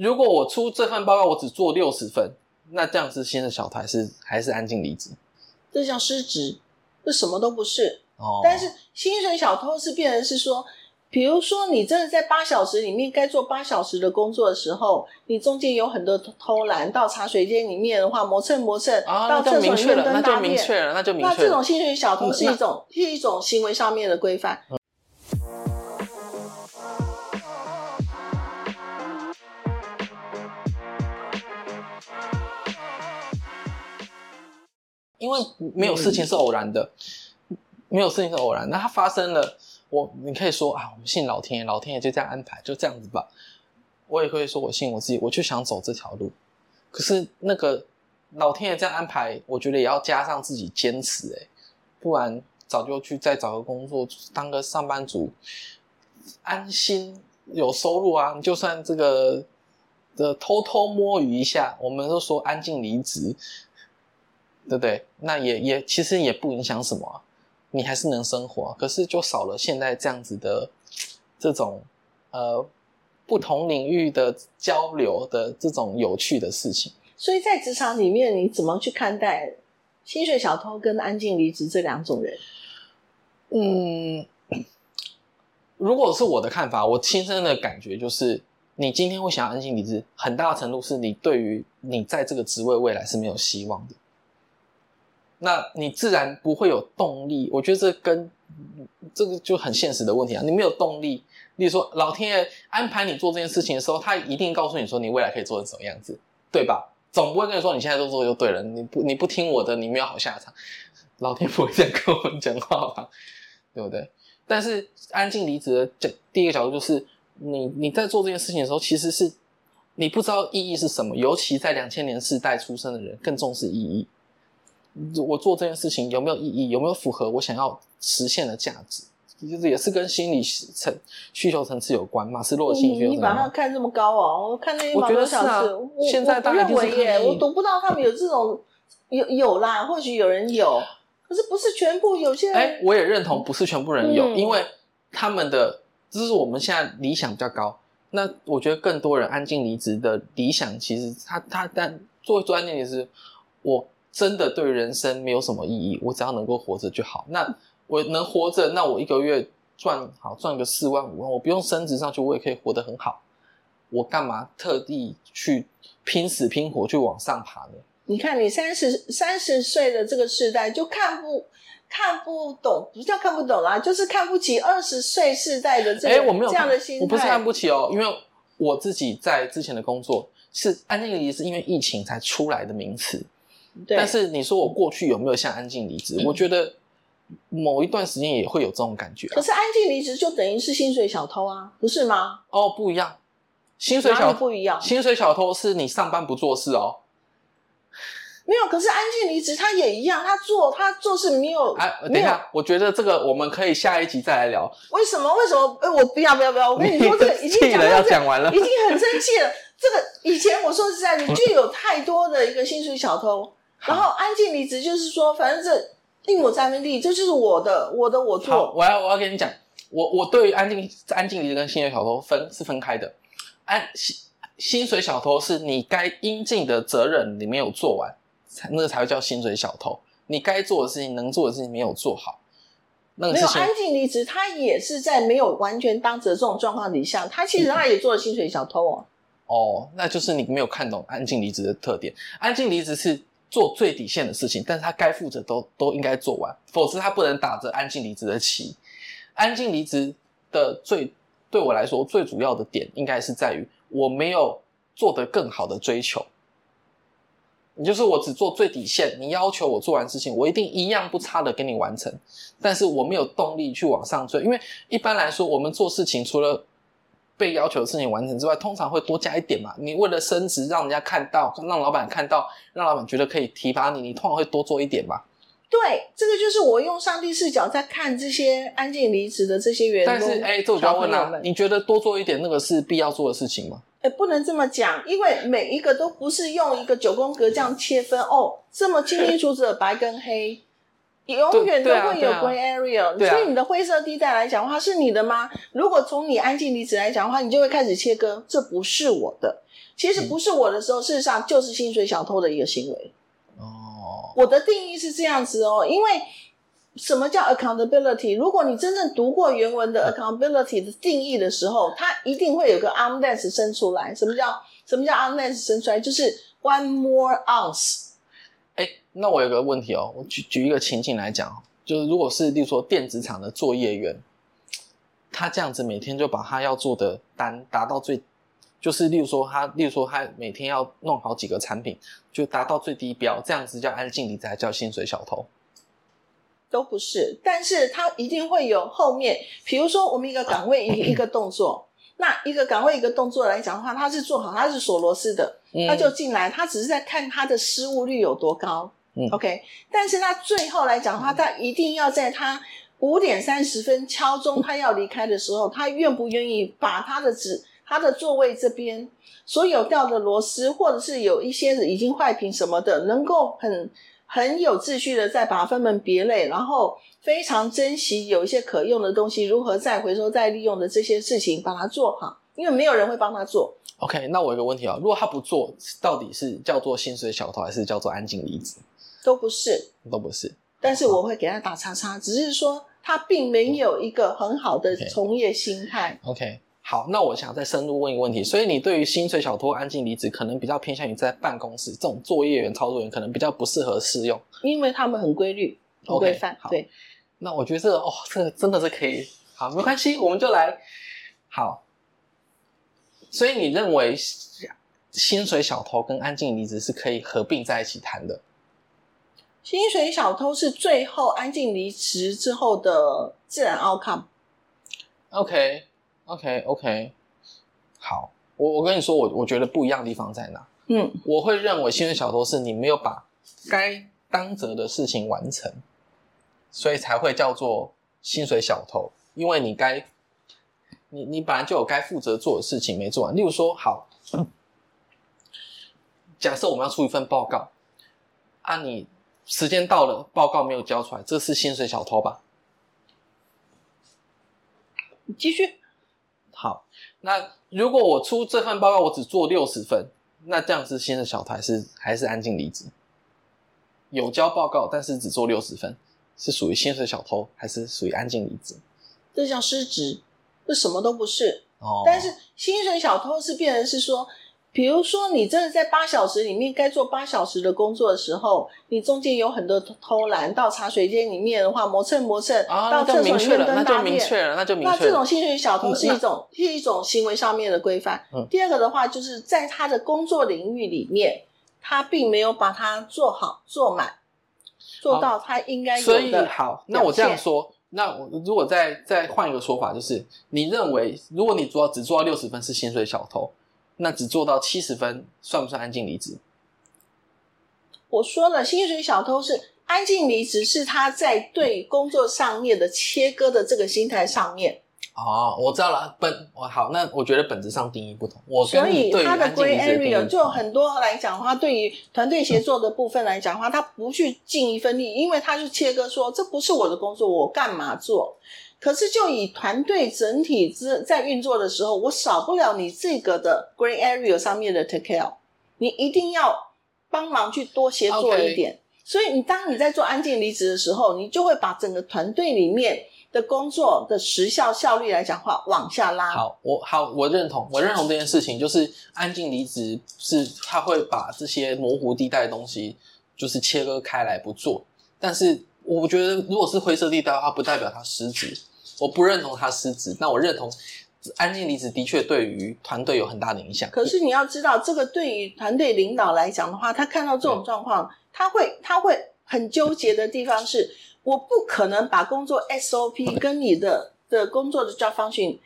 如果我出这份报告我只做六十份，那这样是新的小偷还是还是安静离职？这叫失职，这什么都不是。哦，但是薪水小偷是变成是说，比如说你真的在八小时里面该做八小时的工作的时候，你中间有很多偷偷懒，到茶水间里面的话磨蹭磨蹭，啊，到那就厕所里面明确了，那就蹲大便。明确了，那就明确了。这种薪水小偷是一种是一种行为上面的规范。因为没有事情是偶然的，没有事情是偶然。那它发生了，我你可以说啊，我们信老天爷，老天爷就这样安排，就这样子吧。我也会说我信我自己，我就想走这条路。可是那个老天爷这样安排，我觉得也要加上自己坚持、欸，不然早就去再找个工作，当个上班族，安心有收入啊。你就算这个的偷偷摸鱼一下，我们都说安静离职，对不对？那也也其实也不影响什么、啊，你还是能生活啊、可是就少了现在这样子的这种呃不同领域的交流的这种有趣的事情。所以在职场里面，你怎么去看待薪水小偷跟安静离职这两种人？嗯，如果是我的看法，我亲身的感觉就是，你今天会想要安静离职，很大程度是你对于你在这个职位未来是没有希望的。那你自然不会有动力。我觉得这跟这个就很现实的问题啊，你没有动力。例如说，老天爷安排你做这件事情的时候，他一定告诉你说你未来可以做成什么样子，对吧？总不会跟你说你现在都做就对了，你不你不听我的，你没有好下场。老天不会这样跟我们讲话吧？对不对？但是安静离职的这第一个角度就是，你你在做这件事情的时候，其实是你不知道意义是什么，尤其在两千年世代出生的人更重视意义。我做这件事情有没有意义？有没有符合我想要实现的价值？就是也是跟心理层需求层次有关。马斯洛的心理需求你把它。看这么高哦，我看那一我毛多小觉得是啊，我现在大家就是认为耶，我读不到他们有这种有有啦，或许有人有，可是不是全部，有些人哎，我也认同不是全部人有，嗯因为他们的这是我们现在理想比较高。那我觉得更多人安静离职的理想，其实他他但做安静离职，我真的对人生没有什么意义，我只要能够活着就好。那我能活着，那我一个月赚好赚个四万五万，我不用升职上去，我也可以活得很好。我干嘛特地去拼死拼活去往上爬呢？你看，你三十三十岁的这个时代就看不看不懂，不叫看不懂啦，就是看不起二十岁世代的这我没有这样的心态。我不是看不起哦，因为我自己在之前的工作是安静离职，是因为疫情才出来的名词。对，但是你说我过去有没有像安静离职？我觉得某一段时间也会有这种感觉、啊。可是安静离职就等于是薪水小偷啊，不是吗？哦，不一样，薪水小里不一样？薪水小偷是你上班不做事哦。没有，可是安静离职他也一样，他做他做事没有哎、等一下，我觉得这个我们可以下一集再来聊。为什么？为什么？哎，我不要不要不要！我跟你说，这个已经 讲，要讲完了已。经很生气了。这个以前我说实在，你就有太多的一个薪水小偷，然后安静离职就是说，反正这令我三分地，这就是我的，我的我好，做。我要我要跟你讲，我我对于安静安静离职跟薪水小偷分是分开的。安薪薪水小偷是你该应尽的责任你没有做完，才那个才会叫薪水小偷。你该做的事情、能做的事情没有做好，那个没有安静离职，他也是在没有完全当责这种状况底下，他其实他也做了薪水小偷哦。哦，那就是你没有看懂安静离职的特点。安静离职是做最底线的事情，但是他该负责都都应该做完，否则他不能打着安静离职的旗。安静离职的最对我来说最主要的点，应该是在于我没有做得更好的追求。你就是我只做最底线，你要求我做完事情，我一定一样不差的给你完成，但是我没有动力去往上追，因为一般来说，我们做事情除了被要求的事情完成之外，通常会多加一点嘛。你为了升职，让人家看到，让老板看到，让老板觉得可以提拔你，你通常会多做一点嘛。对，这个就是我用上帝视角在看这些安静离职的这些员工。但是，哎，这我就要问啦、小朋友们你觉得多做一点那个是必要做的事情吗？哎，不能这么讲，因为每一个都不是用一个九宫格这样切分哦，这么清清楚楚的白跟黑，永远都会有 gray area。所以你的灰色地带来讲的话是你的吗？如果从你安静离职来讲的话，你就会开始切割，这不是我的。其实不是我的时候，事实上就是薪水小偷的一个行为。哦，我的定义是这样子哦，因为什么叫 accountability？如果你真正读过原文的 accountability 的定义的时候，它一定会有个 armlength 生出来。什么叫什么叫 armlength 生出来？就是 one more ounce。哎，那我有个问题哦，我举举一个情境来讲，就是如果是例如说电子厂的作业员，他这样子每天就把他要做的单达到最。就是例如说，他例如说他每天要弄好几个产品，就达到最低标，这样子叫安静离职，还叫薪水小偷？都不是，但是他一定会有后面，比如说我们一个岗位一一个动作，那一个岗位一个动作来讲的话，他是做好，他是锁螺丝的，他就进来，他只是在看他的失误率有多高，OK。但是他最后来讲的话，他一定要在他五点三十分敲钟，他要离开的时候，他愿不愿意把他的纸。他的座位这边所有掉的螺丝，或者是有一些已经坏屏什么的，能够很很有秩序的再把它分门别类，然后非常珍惜有一些可用的东西，如何再回收再利用的这些事情，把它做好，因为没有人会帮他做。OK，那我有个问题啊，如果他不做，到底是叫做薪水小偷，还是叫做安静离职？都不是，都不是。但是我会给他打叉叉，只是说他并没有一个很好的从业心态。OK。好，那我想再深入问一个问题，所以你对于薪水小偷、安静离职，可能比较偏向于在办公室这种作业员、操作员，可能比较不适合适用，因为他们很规律、很规范。对，那我觉得这个哦，这个真的是可以。好，没关系，我们就来。好，所以你认为薪水小偷跟安静离职是可以合并在一起谈的？薪水小偷是最后安静离职之后的自然 outcome。OK。OK，OK，好，我我跟你说，我我觉得不一样的地方在哪？嗯，我会认为薪水小偷是你没有把该当责的事情完成，所以才会叫做薪水小偷。因为你该，你你本来就有该负责做的事情没做完。例如说，好，假设我们要出一份报告，啊，你时间到了，报告没有交出来，这是薪水小偷吧？你继续。好，那如果我出这份报告，我只做六十分，那这样是薪水小偷还是还是安静离职？有交报告，但是只做六十分，是属于薪水小偷还是属于安静离职？这叫失职，这什么都不是。哦，但是薪水小偷是变成是说。比如说，你真的在八小时里面该做八小时的工作的时候，你中间有很多偷懒，到茶水间里面的话磨蹭磨蹭，到厕所里面蹲大便，那这种薪水小偷是一种是一种行为上面的规范。第二个的话，就是在他的工作领域里面，他并没有把它做好做满，做到他应该有的。所以好，那我这样说，那我如果再再换一个说法，就是你认为，如果你做只做到六十分是薪水小偷。那只做到七十分，算不算安静离职？我说了，薪水小偷是安静离职，是他在对工作上面的切割的这个心态上面。哦，我知道了，本我好，那我觉得本质上定义不同。我所以他的 grey area 就很多来讲的话，对于团队协作的部分来讲的话，他不去尽一份力，因为他是切割说，这不是我的工作，我干嘛做？可是，就以团队整体之在运作的时候，我少不了你这个的 green area 上面的 take care，你一定要帮忙去多协作一点。所以，你当你在做安静离职的时候，你就会把整个团队里面的工作的时效效率来讲话往下拉。好，我好，我认同，我认同这件事情，就是安静离职是他会把这些模糊地带的东西就是切割开来不做。但是，我觉得如果是灰色地带的话，不代表它失职。我不认同他失职，那我认同安静离职的确对于团队有很大的影响。可是你要知道，这个对于团队领导来讲的话，他看到这种状况，他会他会很纠结的地方是，我不可能把工作 SOP 跟你的的工作的 job function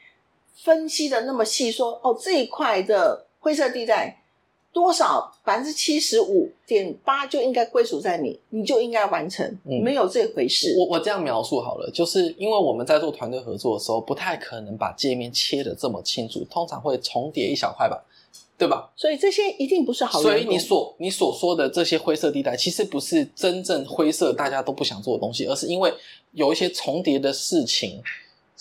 分析的那么细，说哦这一块的灰色地带。多少百分之七十五点八就应该归属在你，你就应该完成，没有这回事。我我这样描述好了，就是因为我们在做团队合作的时候，不太可能把界面切的这么清楚，通常会重叠一小块吧，对吧？所以这些一定不是好。所以你所你所说的这些灰色地带，其实不是真正灰色，大家都不想做的东西，而是因为有一些重叠的事情，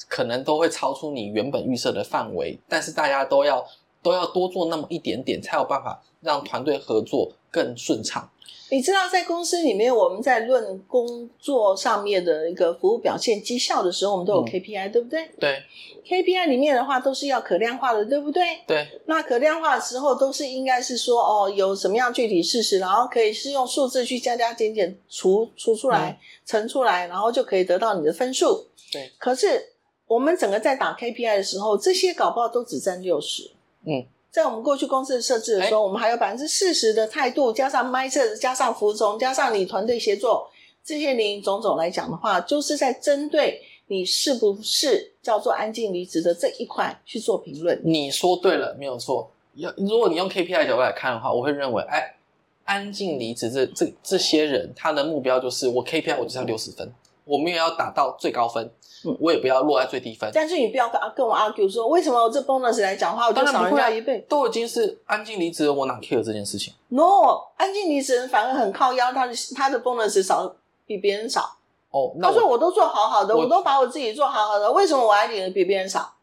可能都会超出你原本预设的范围，但是大家都要。都要多做那么一点点，才有办法让团队合作更顺畅。你知道，在公司里面，我们在论工作上面的一个服务表现绩效的时候，我们都有嗯 KPI，、对不对对？KPI 里面的话，都是要可量化的，对不对？对，那可量化的时候，都是应该是说，哦，有什么样具体事实，然后可以是用数字去加加减减除除出来、乘出来，然后就可以得到你的分数。对。可是我们整个在打 KPI 的时候，这些搞不好都只占六十。嗯。在我们过去公司的设置的时候，我们还有百分之四十的态度，加上 mindset，加上服从，加上你团队协作这些零零总总来讲的话，就是在针对你是不是叫做安静离职的这一块去做评论。你说对了，没有错。要如果你用 KPI 角度来看的话，我会认为，哎，安静离职这这这些人，他的目标就是我 KPI 我就是要六十分，我没有要打到最高分，嗯我也不要落在最低分。但是你不要跟跟我 argue 说，为什么我这 bonus 来讲话，我就少人家一倍都已经是安静离职了，我哪 care 这件事情？？No，安静离职人反而很靠腰，他的他的 bonus 少比别人少。哦，那他说我我都做好好的，我我都把我自己做好好的，为什么我还领的比别人少？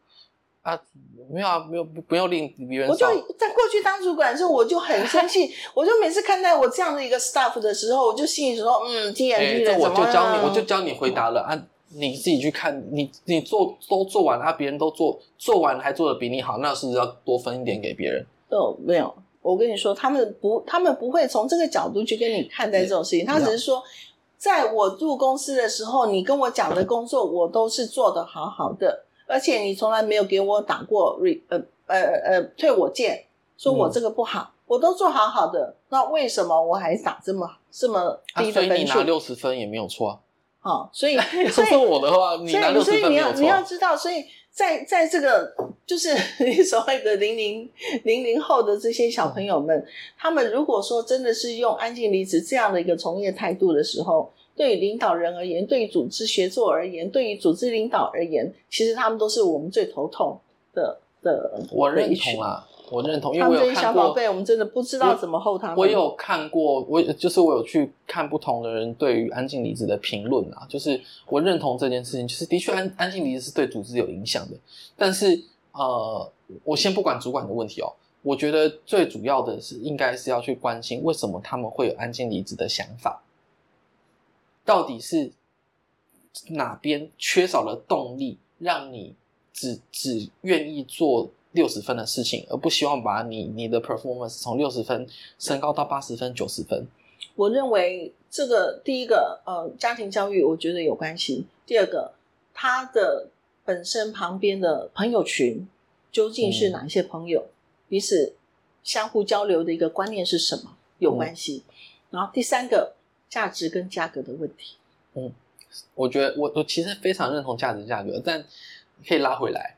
啊，没有啊，没有不要令别人我就。在过去当主管的时候，我就很生气，我就每次看待我这样的一个 staff 的时候，我就心里说，嗯 N T 这我就教你，我就教你回答了啊！你自己去看，你你做都做完了，啊，别人都做做完了还做的比你好，那是不是要多分一点给别人？哦，没有。我跟你说，他们不，他们不会从这个角度去跟你看待这种事情。他只是说，在我入公司的时候，你跟我讲的工作，我都是做的好好的，而且你从来没有给我打过 re 呃呃呃退我件，说我这个不好，我都做好好的，那为什么我还打这么这么啊，低的分数所以你拿？六十分也没有错啊。好、所以 所以我的话，你拿六十所以所以你要你要啊。知道，所以在在这个就是你 所谓的零零零零后的这些小朋友们，他们如果说真的是用安静离职这样的一个从业态度的时候，对于领导人而言，对于组织协作而言，对于组织领导而言，其实他们都是我们最头痛的的。我认同啊，我认同，因为有看过，小宝贝，我们真的不知道怎么后他们。我有看过，我就是我有去看不同的人对于安静离职的评论啊，就是我认同这件事情，就是的确安安静离职是对组织有影响的，但是呃，我先不管主管的问题哦，我觉得最主要的是应该是要去关心为什么他们会有安静离职的想法，到底是哪边缺少了动力，让你只只愿意做六十分的事情，而不希望把你你的 performance 从六十分升高到八十分、九十分。我认为这个第一个呃家庭教育，我觉得有关系。第二个，他的本身旁边的朋友群究竟是哪一些朋友，彼此相互交流的一个观念是什么，有关系。然后第三个，价值跟价格的问题。嗯我觉得我我其实非常认同价值价格，但可以拉回来，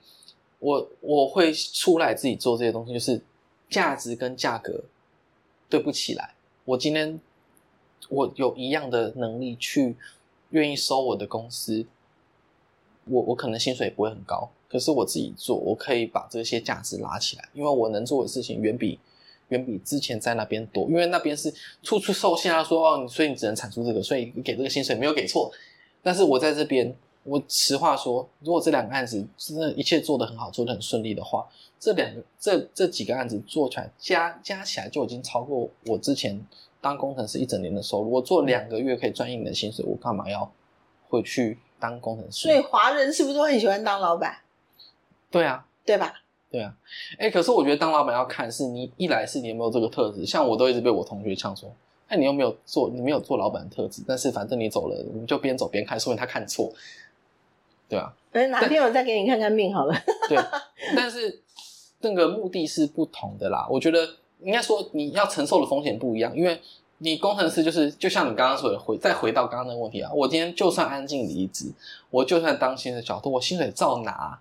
我我会出来自己做这些东西，就是价值跟价格对不起来。我今天我有一样的能力去愿意收我的公司，我我可能薪水不会很高，可是我自己做，我可以把这些价值拉起来，因为我能做的事情远比远比之前在那边多，因为那边是处处受限啊，说哦，所以你只能产出这个，所以你给这个薪水没有给错，但是我在这边，我实话说，如果这两个案子真的一切做得很好，做得很顺利的话，这两个这这几个案子做出来加加起来就已经超过我之前当工程师一整年的收入。我做两个月可以赚一年的薪水，我干嘛要回去当工程师？所以华人是不是都很喜欢当老板，对啊，对吧？对啊，哎，可是我觉得当老板要看是你一来是你有没有这个特质，像我都一直被我同学呛说，哎，你又没有做，你没有做老板的特质，但是反正你走了，我们就边走边看，说明他看错，对啊，哎，哪天我再给你看看命好了。对，但是那个目的是不同的啦。我觉得应该说你要承受的风险不一样，因为你工程师就是就像你刚刚说的，回再回到刚刚那个问题啊，我今天就算安静离职，我就算当薪水角度，我薪水照拿，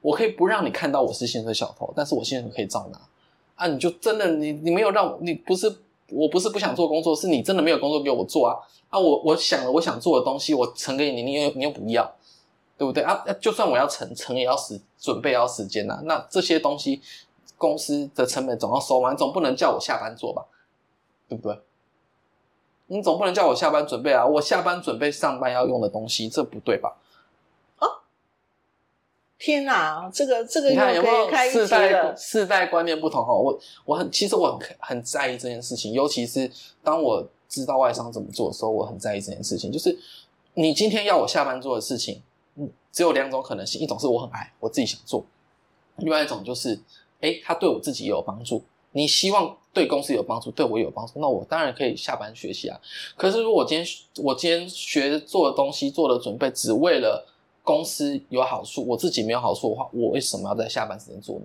我可以不让你看到我是薪水小偷，但是我薪水可以照拿啊！你就真的你你没有让，你不是我不是不想做工作，是你真的没有工作给我做啊啊！我我想了我想做的东西，我呈给你，你又你又不要。对不对啊？就算我要成，成也要时准备要时间呐、那这些东西，公司的成本总要收完，总不能叫我下班做吧？对不对？你总不能叫我下班准备啊！我下班准备上班要用的东西，这不对吧？天哪，这个这个又你看有没有世代了。世代观念不同哈？我我很其实我很很在意这件事情，尤其是当我知道外商怎么做的时候，我很在意这件事情。就是你今天要我下班做的事情，嗯，只有两种可能性，一种是我很爱，我自己想做；，另外一种就是，哎，他对我自己也有帮助。你希望对公司有帮助，对我也有帮助，那我当然可以下班学习啊。可是如果我今天我今天学做的东西做的准备，只为了公司有好处，我自己没有好处的话，我为什么要在下班时间做呢？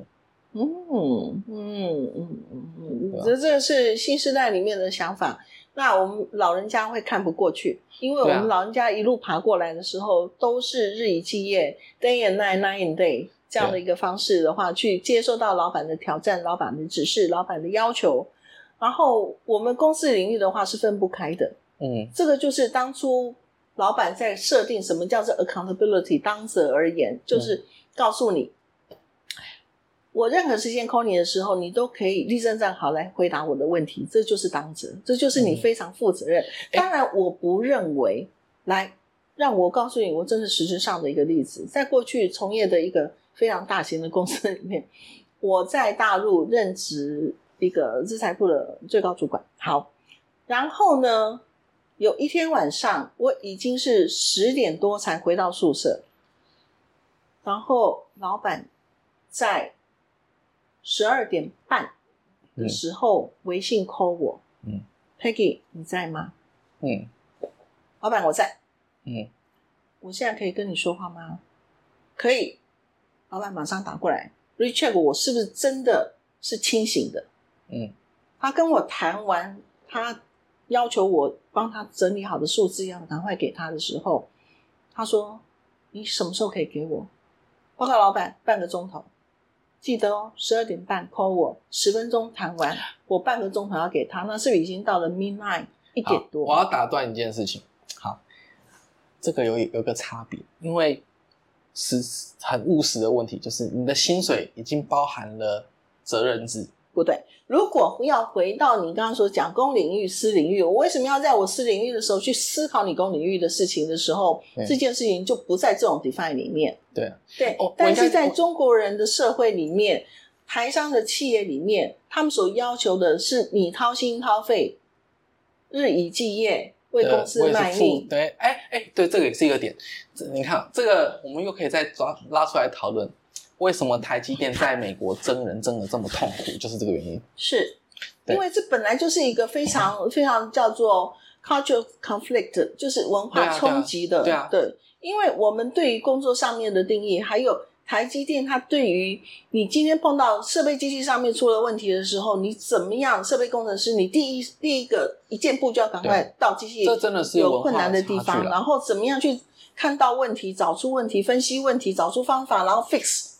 嗯嗯嗯嗯嗯，这这是新时代里面的想法。那我们老人家会看不过去，因为我们老人家一路爬过来的时候，都是日以继夜，day and night, night and day 这样的一个方式的话，去接受到老板的挑战、老板的指示、老板的要求。然后我们公司领域的话是分不开的，嗯这个就是当初老板在设定什么叫做 accountability，当责而言，就是告诉你，我任何时间 call 你的时候，你都可以立正站好来回答我的问题，这就是当责，这就是你嗯非常负责任。当然，我不认为来让我告诉你，我真是实质上的一个例子，在过去从业的一个非常大型的公司里面，我在大陆任职一个资财部的最高主管。好，然后呢，有一天晚上，我已经是十点多才回到宿舍，然后老板在十二点半的时候微信 call 我，嗯，Peggy 你在吗？嗯。老板我在，嗯。我现在可以跟你说话吗？可以。老板马上打过来，recheck 我是不是真的是清醒的。嗯。他跟我谈完，他要求我帮他整理好的数字要赶快给他的时候，他说：“你什么时候可以给我？”报告老板，半个钟头。记得哦，十二点半 call 我，十分钟谈完，我半个钟头要给他，那是不是已经到了 midnight 一点，多？我要打断一件事情。好，这个有有个差别，因为实很务实的问题就是你的薪水已经包含了责任制。不对，如果要回到你刚刚所讲公领域、私领域，我为什么要在我私领域的时候去思考你公领域的事情的时候，这件事情就不在这种 define 里面。对啊，对，哦但是在中国人的社会里面，台商的企业里面，他们所要求的是你掏心掏肺，日以继夜为公司卖命。对，哎哎，对，这个也是一个点。这你看，这个我们又可以再抓拉出来讨论，为什么台积电在美国争人争的这么痛苦，就是这个原因。是，因为这本来就是一个非常 非常叫做 cultural conflict，就是文化对啊对啊冲击的。对啊因为我们对于工作上面的定义，还有台积电它对于你今天碰到设备机器上面出了问题的时候，你怎么样？设备工程师，你第一第一个一箭步就要赶快到机器这真的是有困难的地方，然后怎么样去看到问题，找出问题，分析问题，找出方法，然后 fix。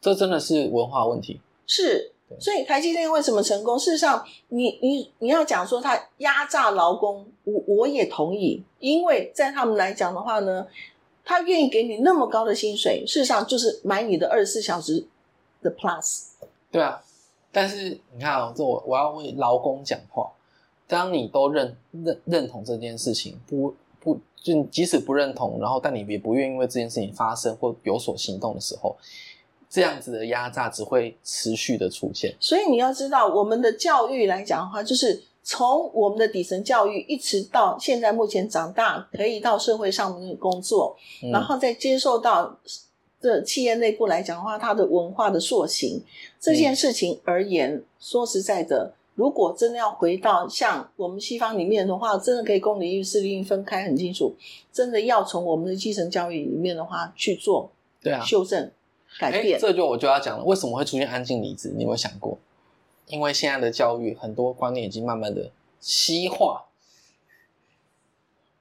这真的是文化问题。是，所以台积电为什么成功？事实上，你你你要讲说它压榨劳工，我我也同意，因为在他们来讲的话呢，他愿意给你那么高的薪水，事实上就是买你的二十四小时的 plus。对啊，但是你看哦，这我我要为劳工讲话。当你都认认认同这件事情，不不就即使不认同，然后但你也不愿意为这件事情发生或有所行动的时候，这样子的压榨只会持续的出现。所以你要知道，我们的教育来讲的话，就是从我们的底层教育一直到现在目前长大，可以到社会上面工作，嗯然后再接受到这企业内部来讲的话，它的文化的塑形这件事情而言，说实在的，如果真的要回到像我们西方里面的话，真的可以公领域、私领域分开很清楚，真的要从我们的基层教育里面的话去做对啊，修正、改哎，变。这就我就要讲了，为什么会出现安静离职？你有没有想过？因为现在的教育很多观念已经慢慢的西化，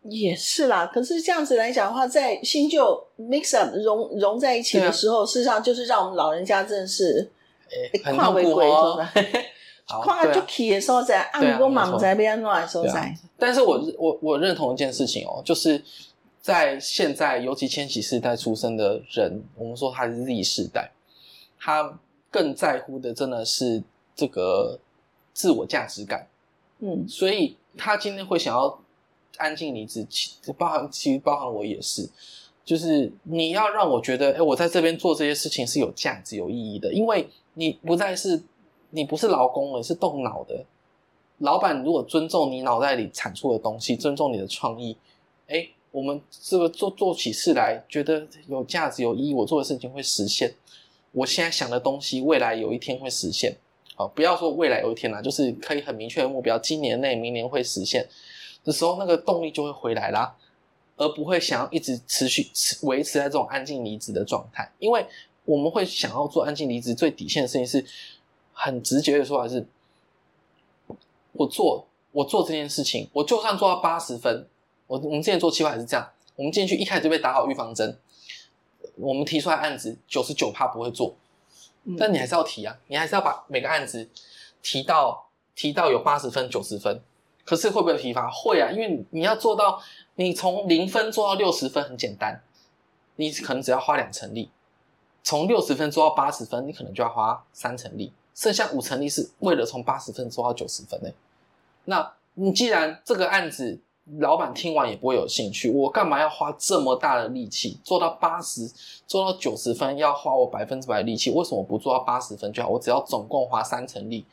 也是啦，可是这样子来讲的话，在新旧 mix up 融融在一起的时候，事实上就是让我们老人家真的是哎，很跨为痛苦贵，哦。好，跨对啊就起的所在，对啊对啊在。但是我我我认同一件事情哦，就是在现在，尤其千禧世代出生的人，我们说他是 Z 世代，他更在乎的真的是这个自我价值感，嗯。所以他今天会想要安静离职，其包含其实包含我也是，就是你要让我觉得，哎，我在这边做这些事情是有价值、有意义的，因为你不再是你不是劳工了，是动脑的。老板如果尊重你脑袋里产出的东西，尊重你的创意，哎，我们是不是做做起事来觉得有价值、有意义？我做的事情会实现。我现在想的东西，未来有一天会实现。好，不要说未来有一天啦，就是可以很明确的目标，今年内、明年会实现的时候，那个动力就会回来啦，而不会想要一直持续持维持在这种安静离职的状态。因为我们会想要做安静离职，最底线的事情是很直觉的说法是。我做我做这件事情，我就算做到八十分，我我们之前做计划也是这样，我们进去一开始就被打好预防针，我们提出来案子九十九趴不会做，但你还是要提啊，你还是要把每个案子提到提到有八十分九十分，可是会不会疲乏？会啊，因为你要做到你从零分做到六十分很简单，你可能只要花两成力，从六十分做到八十分，你可能就要花三成力，剩下五成力是为了从八十分做到九十分呢。那你既然这个案子老板听完也不会有兴趣，我干嘛要花这么大的力气做到八十，做到九十分要花我百分之百的力气？为什么不做到八十分就好？我只要总共花三成力，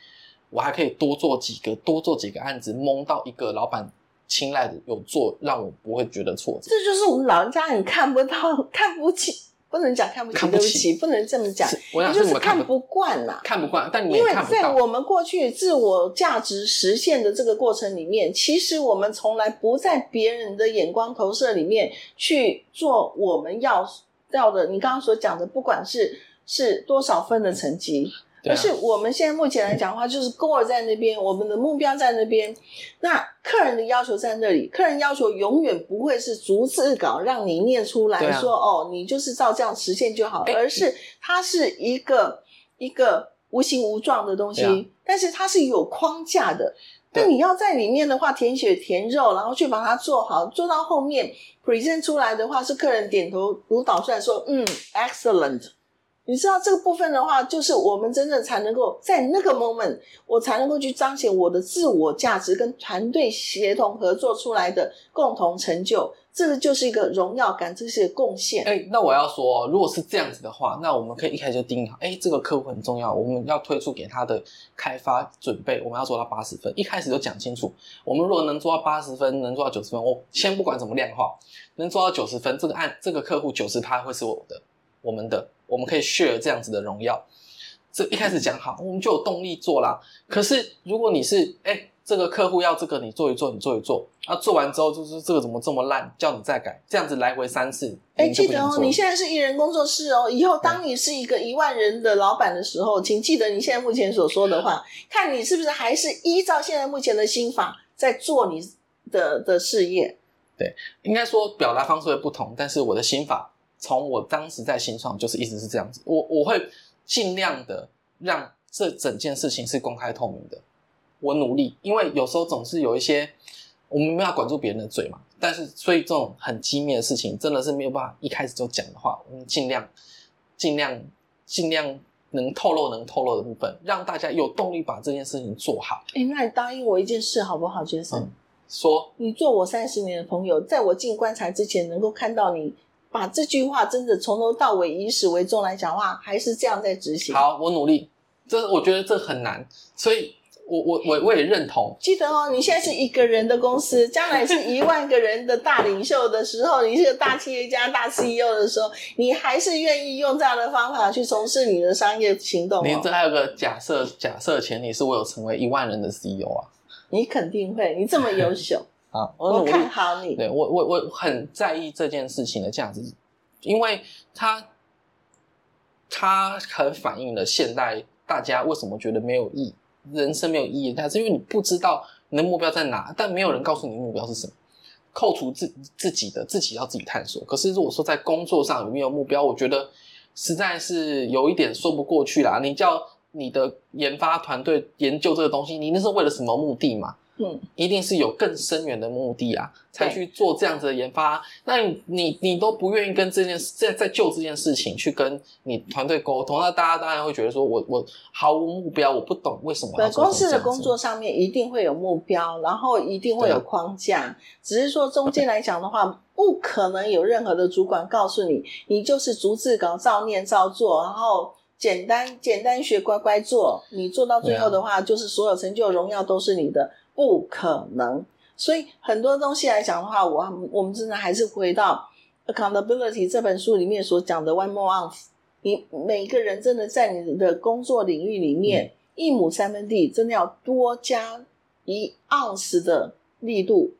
我还可以多做几个，多做几个案子，蒙到一个老板青睐的有做，让我不会觉得挫折。这就是我们老人家你看不到、看不清。不能讲看不起，对不起，不能这么讲，我就是看不惯呐，看不惯。但你因为在我们过去自我价值实现的这个过程里面，其实我们从来不在别人的眼光投射里面去做我们要要的。你刚刚所讲的，不管是是多少分的成绩。而是我们现在目前来讲的话，就是 goal 在那边，我们的目标在那边，那客人的要求在那里，客人要求永远不会是逐字稿让你念出来说哦，你就是照这样实现就好，而是它是一个一个无形无状的东西，但是它是有框架的，那你要在里面的话填血填肉，然后去把它做好，做到后面 present 出来的话，是客人点头如捣蒜说嗯，excellent。你知道这个部分的话，就是我们真正才能够在那个 moment，我才能够去彰显我的自我价值跟团队协同合作出来的共同成就，这个就是一个荣耀感，这是贡献。哎，那我要说，如果是这样子的话，那我们可以一开始就定好，哎，这个客户很重要，我们要推出给他的开发准备，我们要做到八十分，一开始就讲清楚。我们如果能做到八十分，能做到九十分，我先不管怎么量化，能做到九十分，这个案这个客户九十趴会是我的，我们的。我们可以 share 这样子的荣耀，这一开始讲好，我们就有动力做啦。可是如果你是哎，这个客户要这个，你做一做，你做一做，啊，做完之后就是这个怎么这么烂，叫你再改，这样子来回三次。哎，记得哦，你现在是艺人工作室哦，以后当你是一个一万人的老板的时候，请记得你现在目前所说的话，看你是不是还是依照现在目前的心法在做你的的事业。对，应该说表达方式会不同，但是我的心法。从我当时在新创，就是一直是这样子。我我会尽量的让这整件事情是公开透明的。我努力，因为有时候总是有一些我们没有管住别人的嘴嘛。但是，所以这种很机密的事情，真的是没有办法一开始就讲的话，我们尽量尽量尽量能透露能透露的部分，让大家有动力把这件事情做好。哎，那你答应我一件事好不好，杰森？说，你做我三十年的朋友，在我进棺材之前，能够看到你。把这句话真的从头到尾以史为重来讲话，还是这样在执行。好，我努力。这我觉得这很难，所以我我我我也认同。记得哦，你现在是一个人的公司，将来是一万个人的大领袖的时候，你是个大企业家、大 CEO 的时候，你还是愿意用这样的方法去从事你的商业行动。你这还有个假设，假设前提是我有成为一万人的 CEO 啊。你肯定会，你这么优秀。啊，我看好你。对我，我我很在意这件事情的价值，因为它它很反映了现代大家为什么觉得没有意义，人生没有意义，但是因为你不知道你的目标在哪，但没有人告诉你目标是什么。扣除自自己的，自己要自己探索。可是如果说在工作上有没有目标，我觉得实在是有一点说不过去啦。你叫你的研发团队研究这个东西，你那是为了什么目的嘛？嗯，一定是有更深远的目的啊，才去做这样子的研发。那你你你都不愿意跟这件事，在在就这件事情去跟你团队沟通，那大家当然会觉得说我我毫无目标，我不懂为什么公司的工作上面一定会有目标，然后一定会有框架，只是说中间来讲的话，不可能有任何的主管告诉你，你就是逐字稿照念照做，然后简单简单学乖乖做，你做到最后的话，就是所有成就荣耀都是你的，不可能。所以很多东西来讲的话，我我们真的还是回到《Accountability》这本书里面所讲的 “one more ounce”。你每个人真的在你的工作领域里面，一亩三分地，真的要多加一盎司的力度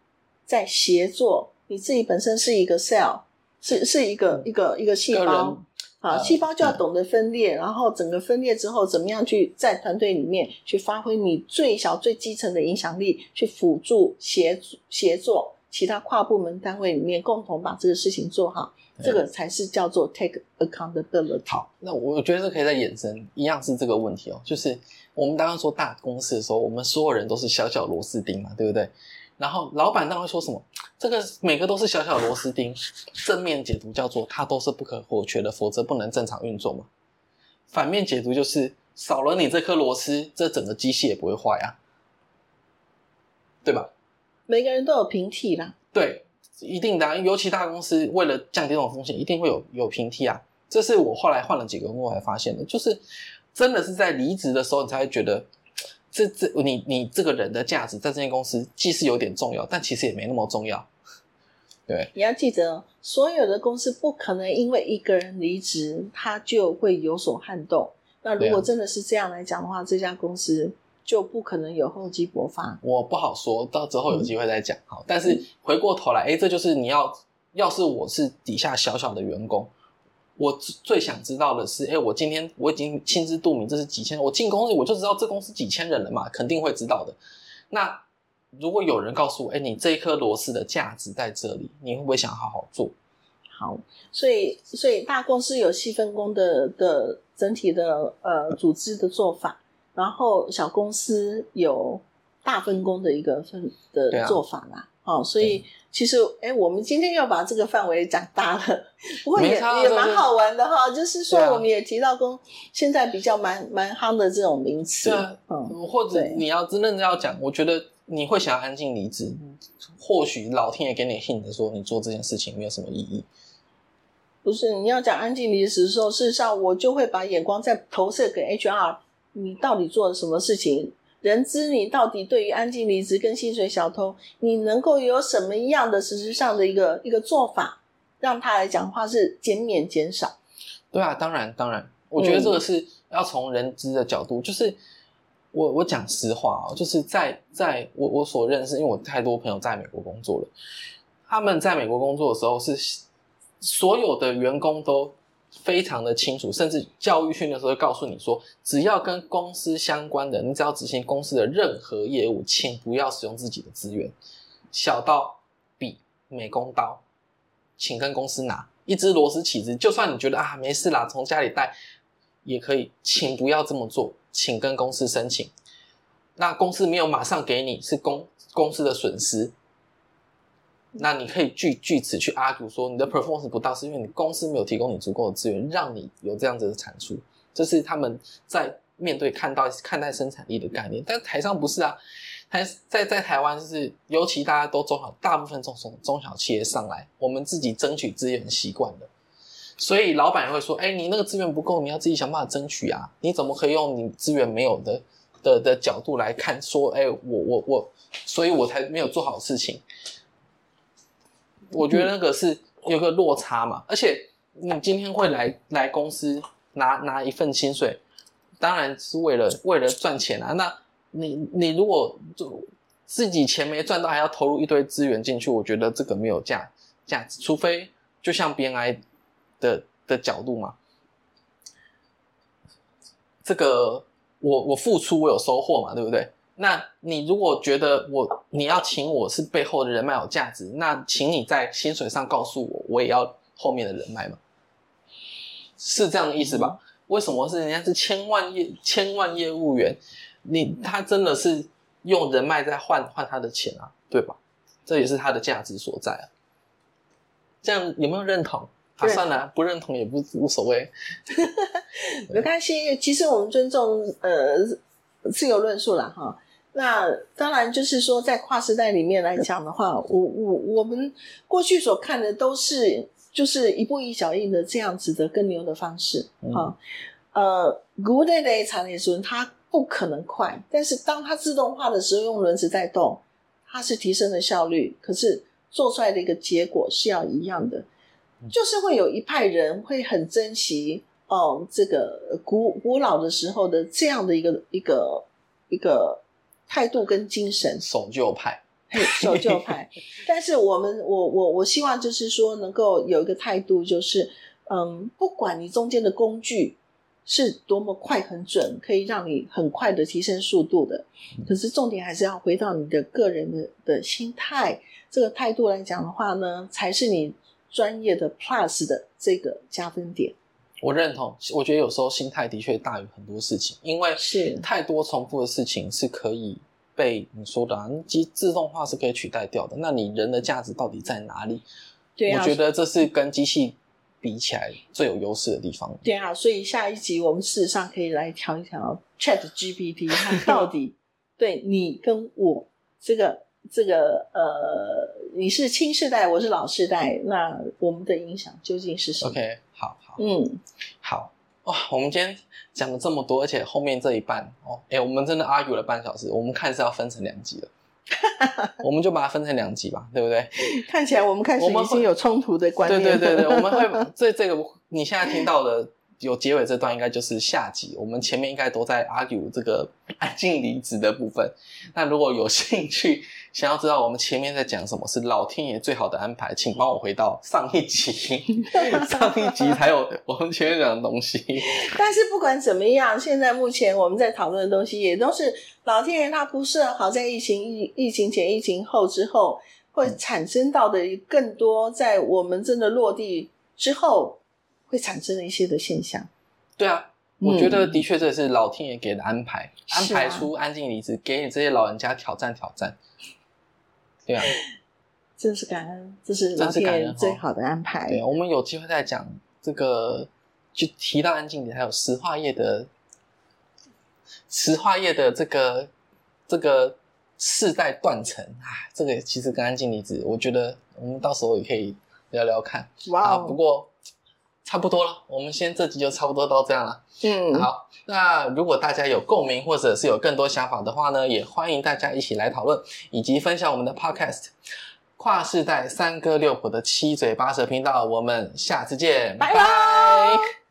在协作。你自己本身是一个 cell，是是一个一个一个细胞啊，呃细胞就要懂得分裂，然后整个分裂之后，怎么样去在团队里面去发挥你最小最基层的影响力，去辅助协协作其他跨部门单位里面共同把这个事情做好，对这个才是叫做 take accountability。好，那我觉得这可以再衍生，一样是这个问题哦，就是我们刚刚说大公司的时候，我们所有人都是小小螺丝钉嘛，对不对？然后老板当然会说什么，这个每个都是小小螺丝钉，正面解读叫做它都是不可或缺的，否则不能正常运作嘛。反面解读就是少了你这颗螺丝，这整个机器也不会坏啊，对吧？每个人都有平替啦，对，一定的、啊，尤其大公司为了降低这种风险，一定会有有平替啊。这是我后来换了几个工作才发现的，就是真的是在离职的时候，你才会觉得，这这你你这个人的价值在这间公司既是有点重要，但其实也没那么重要。对，你要记得，所有的公司不可能因为一个人离职，他就会有所撼动。那如果真的是这样来讲的话，这家公司就不可能有厚积薄发。我不好说，到之后有机会再讲。好，但是回过头来，哎，这就是你要，要是我是底下小小的员工，我最最想知道的是，哎，我今天我已经心知肚明，这是几千人，我进公司我就知道这公司几千人了嘛，肯定会知道的。那如果有人告诉我，哎，你这一颗螺丝的价值在这里，你会不会想好好做？好，所以所以大公司有细分工的的整体的呃组织的做法，然后小公司有大分工的一个分的做法啦。哦、所以其实哎，我们今天又把这个范围讲大了，不过也也蛮好玩的哈。就是说我们也提到公现在比较蛮蛮夯的这种名词，对啊嗯，或者你要真正要讲，我觉得你会想要安静离职，或许老天爷给你 hint 说你做这件事情没有什么意义。不是你要讲安静离职的时候，事实上我就会把眼光再投射给 HR，你到底做了什么事情？人资你到底对于安静离职跟薪水小偷，你能够有什么样的实质上的一个一个做法，让他来讲话是减免减少？对啊，当然当然，我觉得这个是要从人资的角度，就是我我讲实话哦，就是在在我我所认识，因为我太多朋友在美国工作了，他们在美国工作的时候是所有的员工都非常的清楚，甚至教育训练的时候告诉你说，只要跟公司相关的，你只要执行公司的任何业务，请不要使用自己的资源，小到笔、美工刀，请跟公司拿。一只螺丝起子，就算你觉得啊没事啦，从家里带也可以，请不要这么做，请跟公司申请。那公司没有马上给你，是公公司的损失。那你可以据据此去 argue 说你的 performance 不到，是因为你公司没有提供你足够的资源，让你有这样子的产出。这是他们在面对看到看待生产力的概念，但台上不是啊。台在在台湾就是，尤其大家都中小，大部分中中中小企业上来，我们自己争取资源习惯了，所以老板也会说：“哎，你那个资源不够，你要自己想办法争取啊！你怎么可以用你资源没有的的的角度来看？说，哎，我我我，所以我才没有做好事情。”我觉得那个是有个落差嘛，而且你今天会来来公司拿拿一份薪水，当然是为了为了赚钱啊。那你你如果就自己钱没赚到，还要投入一堆资源进去，我觉得这个没有价价值。除非就像 BNI 的的角度嘛，这个我我付出我有收获嘛，对不对？那你如果觉得我你要请我是背后的人脉有价值，那请你在薪水上告诉我，我也要后面的人脉嘛，是这样的意思吧？为什么是人家是千万业千万业务员，你他真的是用人脉在换换他的钱啊，对吧？这也是他的价值所在啊。这样有没有认同？啊，算了，不认同也不无所谓。没关系，其实我们尊重呃自由论述了哈。那当然就是说，在跨时代里面来讲的话，我我我们过去所看的都是就是一步一脚印的这样子的更牛的方式哈。呃，古代的长年轮它不可能快，但是当它自动化的时候，用轮子在动，它是提升了效率，可是做出来的一个结果是要一样的。就是会有一派人会很珍惜哦，这个古古老的时候的这样的一个一个一个态度跟精神，守旧派，守旧派。但是我们，我我我希望就是说，能够有一个态度，就是嗯，不管你中间的工具是多么快很准，可以让你很快的提升速度的，可是重点还是要回到你的个人的的心态，这个态度来讲的话呢，才是你。专业的 Plus 的这个加分点，我认同。我觉得有时候心态的确大于很多事情，因为是太多重复的事情是可以被你说的，机自动化是可以取代掉的。那你人的价值到底在哪里？对啊，我觉得这是跟机器比起来最有优势的地方。对啊，所以下一集我们事实上可以来调一调 Chat GPT，它到底 对你跟我这个。这个呃，你是青世代，我是老世代，那我们的影响究竟是什么？OK，好好，嗯，好哇，我们今天讲了这么多，而且后面这一半哦，哎，我们真的 argue 了半小时，我们看是要分成两集了，我们就把它分成两集吧，对不对？看起来我们开始已经有冲突的观念，对对对对，我们会这这个你现在听到的有结尾这段，应该就是下集，我们前面应该都在 argue 这个 安静离职的部分，那如果有兴趣。想要知道我们前面在讲什么是老天爷最好的安排，请帮我回到上一集，上一集才有我们前面讲的东西。但是不管怎么样，现在目前我们在讨论的东西也都是老天爷他不设好在疫情疫疫情前、疫情后之后会产生到的更多，在我们真的落地之后会产生的一些的现象。对啊，我觉得的确这是老天爷给的安排，安排出安静离职，给你这些老人家挑战挑战。对啊，这是感恩，这是老天爷最好的安排。对，我们有机会再讲这个，就提到安静里还有石化业的石化业的这个这个世代断层啊，这个其实跟安静离子，我觉得我们到时候也可以聊聊看。哇，不过。差不多了，我们先这集就差不多到这样了。嗯，好，那如果大家有共鸣或者是有更多想法的话呢，也欢迎大家一起来讨论以及分享我们的 Podcast 跨世代三哥六婆的七嘴八舌频道。我们下次见，拜拜。